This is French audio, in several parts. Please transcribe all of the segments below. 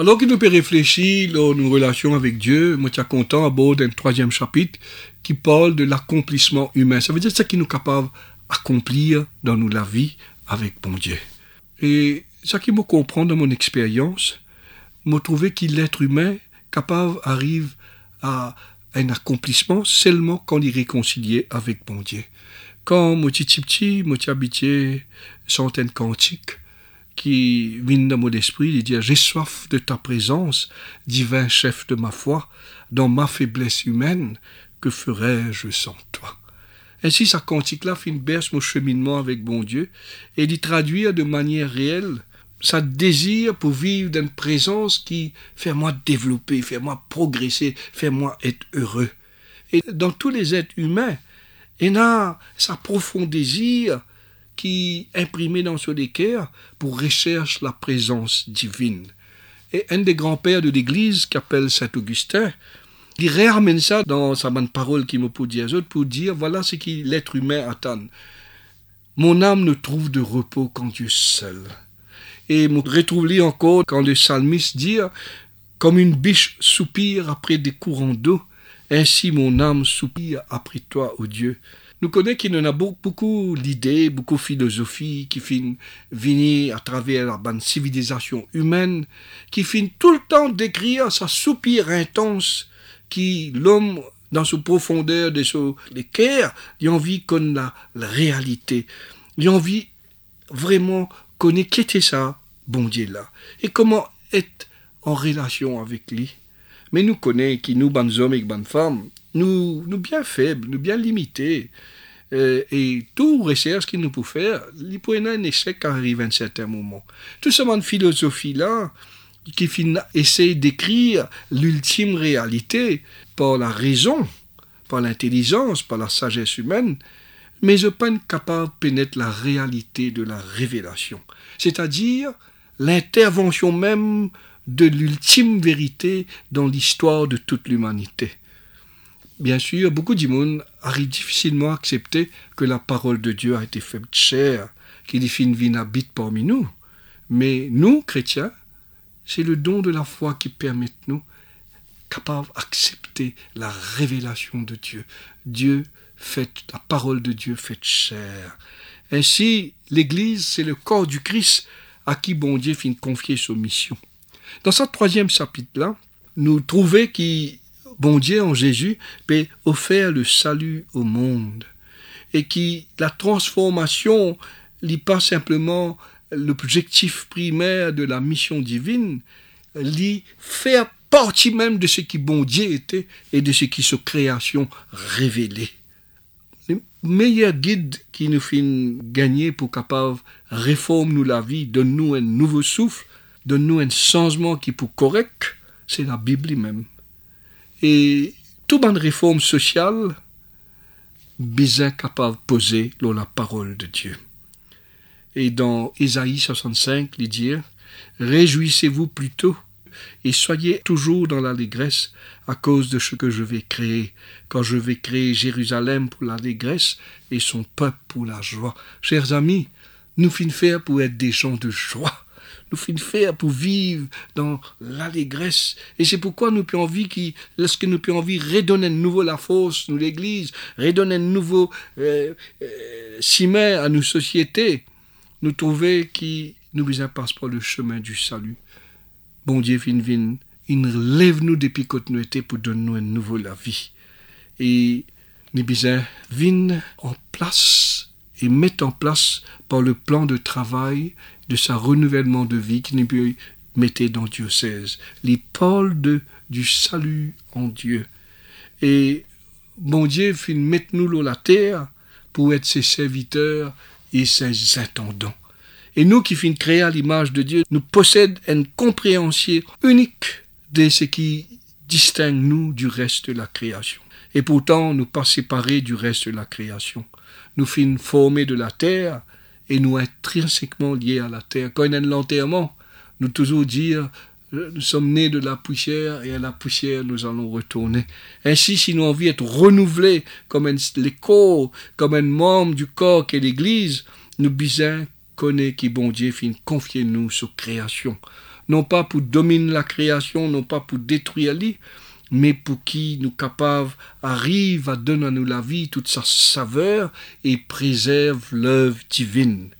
Alors que nous peut réfléchir dans nos relations avec Dieu, moi, suis content à bord d'un troisième chapitre qui parle de l'accomplissement humain. Ça veut dire ce qui nous capable d'accomplir dans nous la vie avec bon Dieu. Et ça qui me comprend dans mon expérience, me trouvé que l'être humain capable arrive à un accomplissement seulement quand il est réconcilié avec bon Dieu. Quand moi petit petit, moi habité centaines cantiques qui viennent dans mon esprit, il dit j'ai soif de ta présence, divin chef de ma foi, dans ma faiblesse humaine, que ferais-je sans toi? Ainsi, sa cantique-là une berce mon cheminement avec bon Dieu et d'y traduire de manière réelle ça désir pour vivre dans une présence qui fait moi développer, fait moi progresser, fait moi être heureux. Et dans tous les êtres humains, il y a sa profond désir qui imprimé dans ce cœurs pour rechercher la présence divine. Et un des grands-pères de l'Église, qu'appelle Saint Augustin, il réamène ça dans sa bonne parole qui me peut dire pour dire voilà ce que l'être humain attend. Mon âme ne trouve de repos qu'en Dieu seul. Et me retrouve encore quand le psalmiste dit comme une biche soupire après des courants d'eau, ainsi mon âme soupire après toi, ô Dieu? Nous connaissons qu'il y en a beaucoup d'idées, beaucoup de philosophies qui finissent à travers la bonne civilisation humaine, qui finissent tout le temps d'écrire sa soupir intense qui l'homme dans sa profondeur de son cœur, il a envie qu'on la, réalité. Il envie vraiment connaît qui était ça, bon Dieu là, et comment être en relation avec lui? Mais nous connaissons qui nous, bonnes hommes et bonnes femmes, nous, nous bien faibles, nous bien limités, euh, et tout recherche qu'il nous peut faire, il peut un échec arrive à un certain moment. Tout ce de philosophie-là, qui essaie d'écrire l'ultime réalité par la raison, par l'intelligence, par la sagesse humaine, mais je pas capable de pénétrer la réalité de la révélation, c'est-à-dire l'intervention même de l'ultime vérité dans l'histoire de toute l'humanité. Bien sûr, beaucoup monde arrivent difficilement à accepter que la parole de Dieu a été faite chair, qu'il y une vie habite parmi nous. Mais nous, chrétiens, c'est le don de la foi qui permet nous capables d'accepter la révélation de Dieu. Dieu fait, la parole de Dieu faite chair. Ainsi, l'Église, c'est le corps du Christ à qui bon Dieu finit confier sa mission. Dans ce troisième chapitre-là, nous trouvons que bon Dieu en Jésus peut offrir le salut au monde et que la transformation n'est pas simplement l'objectif primaire de la mission divine, l'y faire partie même de ce qui bon Dieu était et de ce qui sa création révélait. Meilleur guide qui nous fait gagner pour capable réformer nous la vie, donne-nous un nouveau souffle, donne-nous un changement qui pour correct, c'est la Bible même. Et toute bonne réforme sociale, bien capable de poser dans la parole de Dieu. Et dans Isaïe 65, il dit, Réjouissez-vous plutôt et soyez toujours dans l'allégresse à cause de ce que je vais créer, quand je vais créer Jérusalem pour l'allégresse et son peuple pour la joie. Chers amis, nous finissons faire pour être des gens de joie. Nous finissons faire pour vivre dans l'allégresse. Et c'est pourquoi nous avons envie qui, lorsque nous avons envie redonner de nouveau la force, nous l'église, redonner de nouveau euh, euh, à nos sociétés, nous trouver qui nous passe par le chemin du salut bon Dieu il relève nous depuis que nous étions pour donner nous un nouveau la vie. Et nous besoin en place et mettre en place par le plan de travail de sa renouvellement de vie qui nous mettre dans diocèse. Les pôles de, du salut en Dieu. Et bon Dieu fin mettre nous sur la terre pour être ses serviteurs et ses intendants. Et nous qui finissons créer à l'image de Dieu, nous possédons une compréhension unique de ce qui distingue nous du reste de la création. Et pourtant, nous pas séparés du reste de la création. Nous finissons formés de la terre et nous intrinsèquement liés à la terre. Quand il y a un enterrement, nous toujours dire nous sommes nés de la poussière et à la poussière nous allons retourner. Ainsi, si nous envie d'être renouvelés comme un, les corps, comme un membre du corps qu'est l'Église, nous bisons connaît qui bon Dieu fin confier nous sa création. non pas pour dominer la création, non pas pour détruire l'île, mais pour qui nous capables arrive à donner à nous la vie toute sa saveur et préserve l'œuvre divine.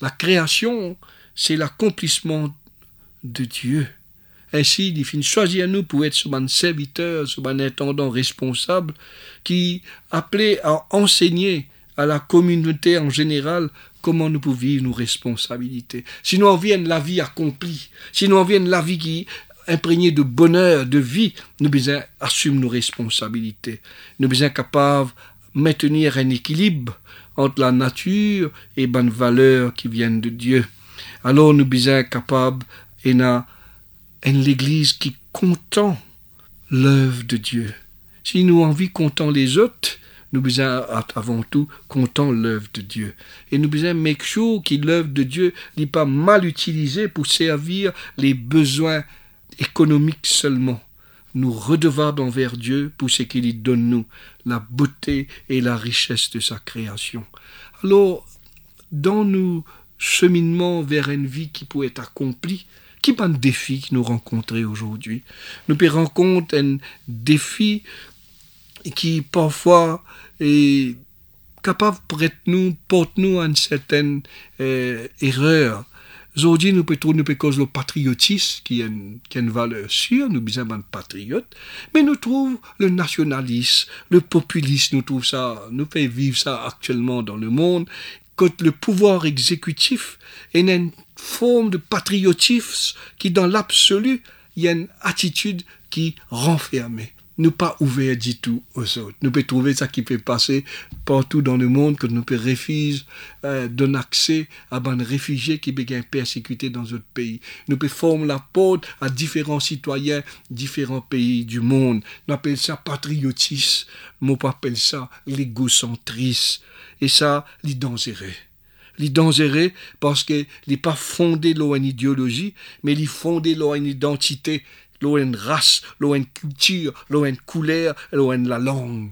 La création, c'est l'accomplissement de Dieu. Ainsi, il finit choisir nous pour être ce serviteur, ce intendant responsable qui appelait à enseigner à la communauté en général comment nous pouvons vivre nos responsabilités. Sinon, on vient la vie accomplie. Sinon, on vient la vie qui imprégnée de bonheur, de vie. Nous besoin assumer nos responsabilités. Nous besoin capables de maintenir un équilibre entre la nature et bonnes valeurs qui viennent de Dieu. Alors, nous besoin capables et l'église qui content l'œuvre de Dieu. Si nous envie content les autres, nous besoin avant tout content l'œuvre de Dieu. Et nous besoin make sure que l'œuvre de Dieu n'est pas mal utilisée pour servir les besoins économiques seulement. Nous redevables envers Dieu pour ce qu'il donne nous, la beauté et la richesse de sa création. Alors, dans nos cheminements vers une vie qui peut être accomplie, qui de défi nous rencontrons aujourd'hui? Nous pouvons rencontrer un défi qui parfois est capable de nous, porte nous à une certaine euh, erreur. Aujourd'hui, nous pouvons nous cause le patriotisme, qui est une, valeur sûre, nous besoin être patriotes, mais nous trouvons le nationalisme, le populisme, nous trouvons ça, nous fait vivre ça actuellement dans le monde, que le pouvoir exécutif est une forme de patriotisme qui, dans l'absolu, il y a une attitude qui renferme. Nous pas ouvert du tout aux autres. Nous pouvons trouver ça qui peut passer partout dans le monde, que nous pouvons refuser euh, accès à des réfugiés qui sont persécutés dans d'autres pays. Nous pouvons former la porte à différents citoyens, différents pays du monde. Nous appelons ça patriotisme. Moi, appelle ça l'égocentrisme. Et ça, il est dangereux. Parce qu'il n'est pas fondé sur une idéologie, mais il fondé sur une identité, sur une race, sur une culture, sur une couleur, sur la langue.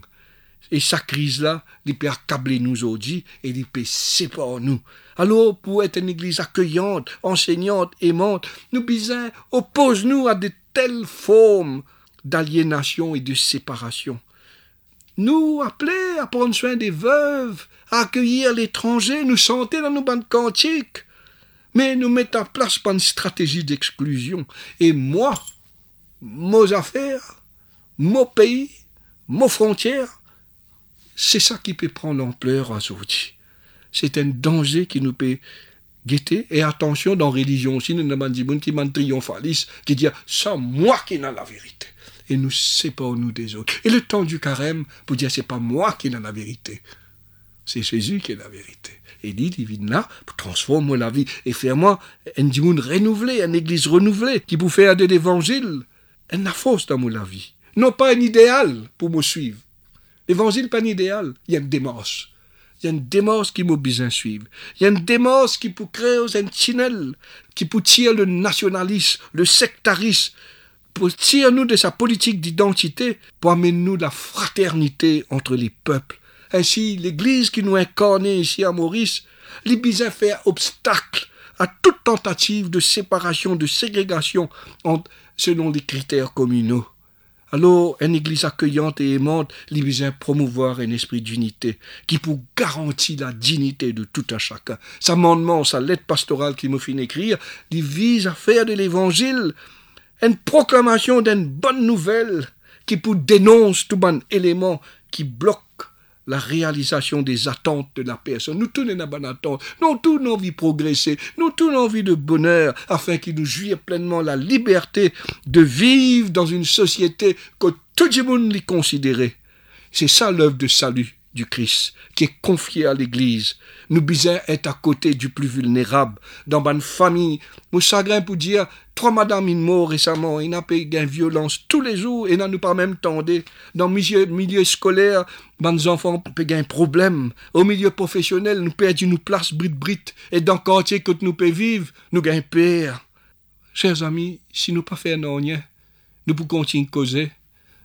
Et cette crise-là, il peut accabler nous aujourd'hui et il peut séparer nous. Alors, pour être une église accueillante, enseignante, aimante, nous besoin oppose nous à de telles formes d'aliénation et de séparation nous appeler à prendre soin des veuves, à accueillir l'étranger, nous sentir dans nos bandes cantiques. Mais nous mettons en place pas une stratégie d'exclusion. Et moi, nos affaires, mon pays, nos frontières, c'est ça qui peut prendre l'ampleur aujourd'hui. C'est un danger qui nous peut guetter. Et attention, dans religion aussi, nous avons qui m'ont triomphaliste, qui dit, c'est moi qui ai la vérité et nous séparons nous des autres. Et le temps du carême pour dire c'est pas moi qui ai la vérité, c'est Jésus qui est la vérité. Et dit, vient là pour transformer la vie et faire moi un monde renouvelé, une église renouvelée qui vous faire de l'évangile, une force dans mon vie. Non pas un idéal pour me suivre. L'évangile pas un idéal, il y a une démarche. Il y a une démarche qui m'a besoin suivre. Il y a une démarche qui peut créer un tunnel, qui peut tirer le nationalisme, le sectarisme, pour tirer nous de sa politique d'identité, pour amener nous la fraternité entre les peuples. Ainsi, l'Église qui nous incarne ici à Maurice, les besoin fait obstacle à toute tentative de séparation, de ségrégation selon les critères communaux. Alors, une église accueillante et aimante, les besoin promouvoir un esprit d'unité qui pour garantir la dignité de tout un chacun. Sa amendement, sa lettre pastorale qui me fait écrire, il vise à faire de l'évangile une proclamation d'une bonne nouvelle qui pour dénonce tout bon élément qui bloque la réalisation des attentes de la personne. Nous tous nous attente. Nous tous nous envie de progresser. Nous tous nous envie de bonheur afin qu'il nous jouisse pleinement la liberté de vivre dans une société que tout le monde les considérait. C'est ça l'œuvre de salut Christ, qui est confié à l'Église. Nous besoin être à côté du plus vulnérable. Dans une famille, nous chagrin pour dire, trois madame une mort récemment, il n'a pas eu violence tous les jours, et n'a nous pas même tendé. Dans le milieu, milieu scolaire, nos enfants ont un problème. Au milieu professionnel, nous perdons nos places brit brit, et dans le quartier que nous pouvons vivre, nous gagnons peur. Chers amis, si nous pas faire rien, nous pouvons continuer de causer,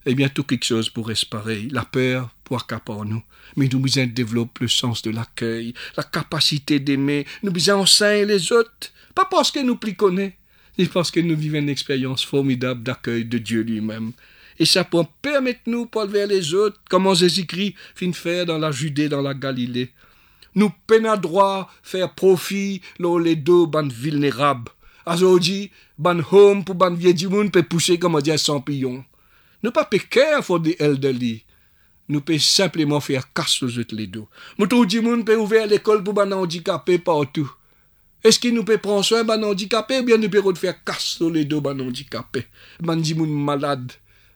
et bientôt quelque chose pourrait se pareil. La peur pour accaparer nous. Mais nous besoin développer le sens de l'accueil, la capacité d'aimer. Nous besoin enseigner les autres. Pas parce que nous plus connaissons. C'est parce que nous vivons une expérience formidable d'accueil de Dieu lui-même. Et ça peut permettre nous, pour vers les autres, comment Jésus-Christ fin faire dans la Judée, dans la Galilée. Nous peine droit faire profit là les deux ban vulnérables. Aujourd'hui, ban home pour ban vieux du monde peut pousser comme on dit sans pillon. Nous pas péquer pour des elderly. Nous peut simplement faire casse aux autres les deux. Nous tout du monde peut ouvrir l'école pour ban handicapés partout. Est-ce qu'il nous peut prendre soin ban handicapé ou bien nous peut faire casse sur les deux ban handicapés? Ban du monde malade.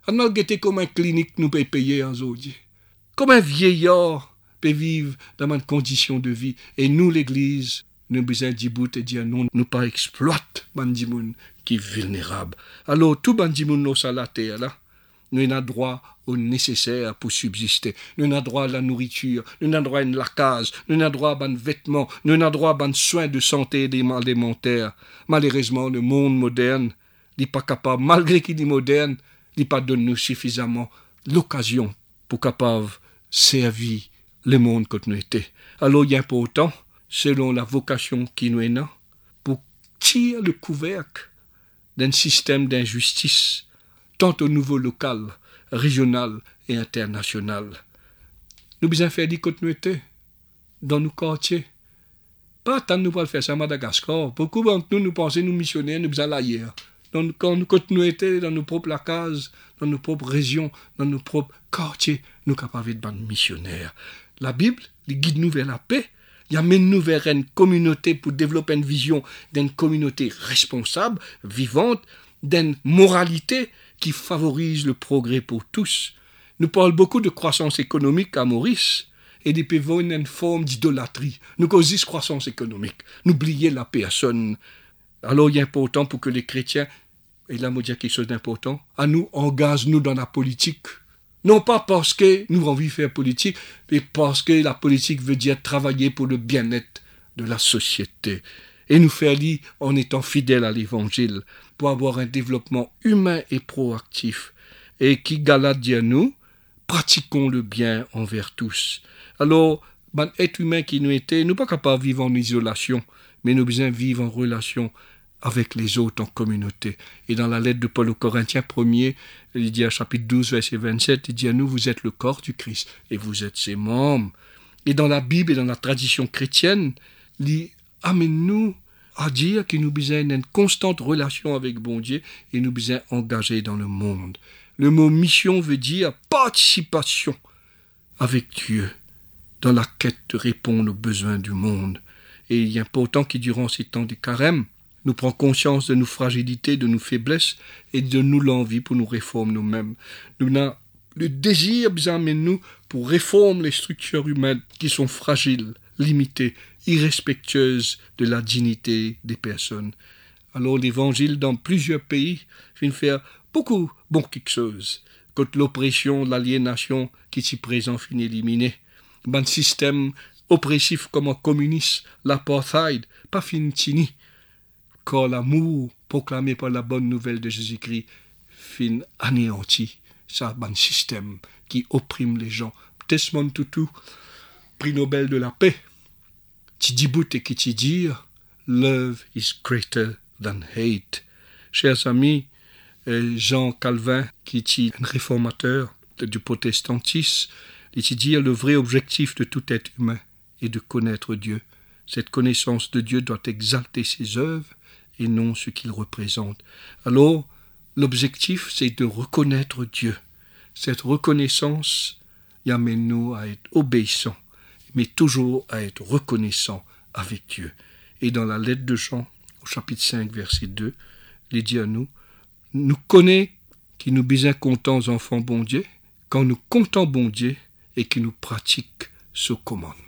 On a comme un clinique nous peut payer aujourd'hui. Comme un vieillard peut vivre dans une condition de vie. Et nous, l'Église, nous besoin d'y bout et dire non, nous pas exploite bandimoun qui est vulnérable. Alors, tout bandimoun nous à la là, nous avons droit au nécessaire pour subsister. Nous avons droit à la nourriture, nous avons droit à la case, nous avons droit à un vêtements, nous avons droit à un soins de santé des alimentaires. Malheureusement, le monde moderne n'est pas capable, malgré qu'il est moderne, il pas donne nous suffisamment l'occasion pour capable servir le monde que nous était. Alors il est important, selon la vocation qui nous est là, pour tirer le couvercle d'un système d'injustice, tant au niveau local, régional et international. Nous besoin faire nous était dans nos quartiers. Pas tant nous pas faire ça à Madagascar. Beaucoup d'entre nous, nous pensons, nous missionnaires, nous besoin l'ailleurs quand nous continuons dans nos propres cases, dans nos propres régions, dans nos propres quartiers, nous capables d'être missionnaires. La Bible, les guide nous vers la paix, il amène nous vers une communauté pour développer une vision d'une communauté responsable, vivante, d'une moralité qui favorise le progrès pour tous. Nous parlons beaucoup de croissance économique à Maurice, et des pévons une forme d'idolâtrie. Nous causons croissance économique. N'oubliez la personne. Alors il est important pour que les chrétiens et là, me dire quelque chose d'important, à nous, engage-nous dans la politique. Non pas parce que nous avons envie de faire politique, mais parce que la politique veut dire travailler pour le bien-être de la société. Et nous faire lire en étant fidèles à l'évangile, pour avoir un développement humain et proactif. Et qui à nous, pratiquons le bien envers tous. Alors, ben, être humain qui nous était, nous pas capables de vivre en isolation, mais nous besoin vivre en relation avec les autres en communauté. Et dans la lettre de Paul aux Corinthiens 1er, il dit à chapitre 12, verset 27, il dit à nous, vous êtes le corps du Christ et vous êtes ses membres. Et dans la Bible et dans la tradition chrétienne, il amène-nous à dire que nous besoin une constante relation avec bon Dieu et nous besoin engagés dans le monde. Le mot mission veut dire participation avec Dieu dans la quête de répondre aux besoins du monde. Et il est important que durant ces temps de carême, nous prenons conscience de nos fragilités, de nos faiblesses et de nous l'envie pour nous réformer nous-mêmes. Nous avons le désir besoin nous pour réformer les structures humaines qui sont fragiles, limitées, irrespectueuses de la dignité des personnes. Alors l'évangile dans plusieurs pays vient faire beaucoup bon quelque chose contre l'oppression, l'aliénation qui s'y présent finit éliminer. Un système oppressif comme un communiste, l'apartheid, pas fini quand l'amour proclamé par la bonne nouvelle de Jésus-Christ fin anéanti ça un système qui opprime les gens. Desmond Tutu, prix Nobel de la paix, et qui tu dit love is greater than hate. Chers amis, euh, Jean Calvin, qui est un réformateur du protestantisme, il dit le vrai objectif de tout être humain est de connaître Dieu. Cette connaissance de Dieu doit exalter ses œuvres et non ce qu'il représente. Alors, l'objectif, c'est de reconnaître Dieu. Cette reconnaissance y amène-nous à être obéissants, mais toujours à être reconnaissants avec Dieu. Et dans la lettre de Jean, au chapitre 5, verset 2, il dit à nous, nous connaît qui nous besoin contents enfants bon Dieu, quand nous comptons bon Dieu et qui nous pratiquent ce commandement.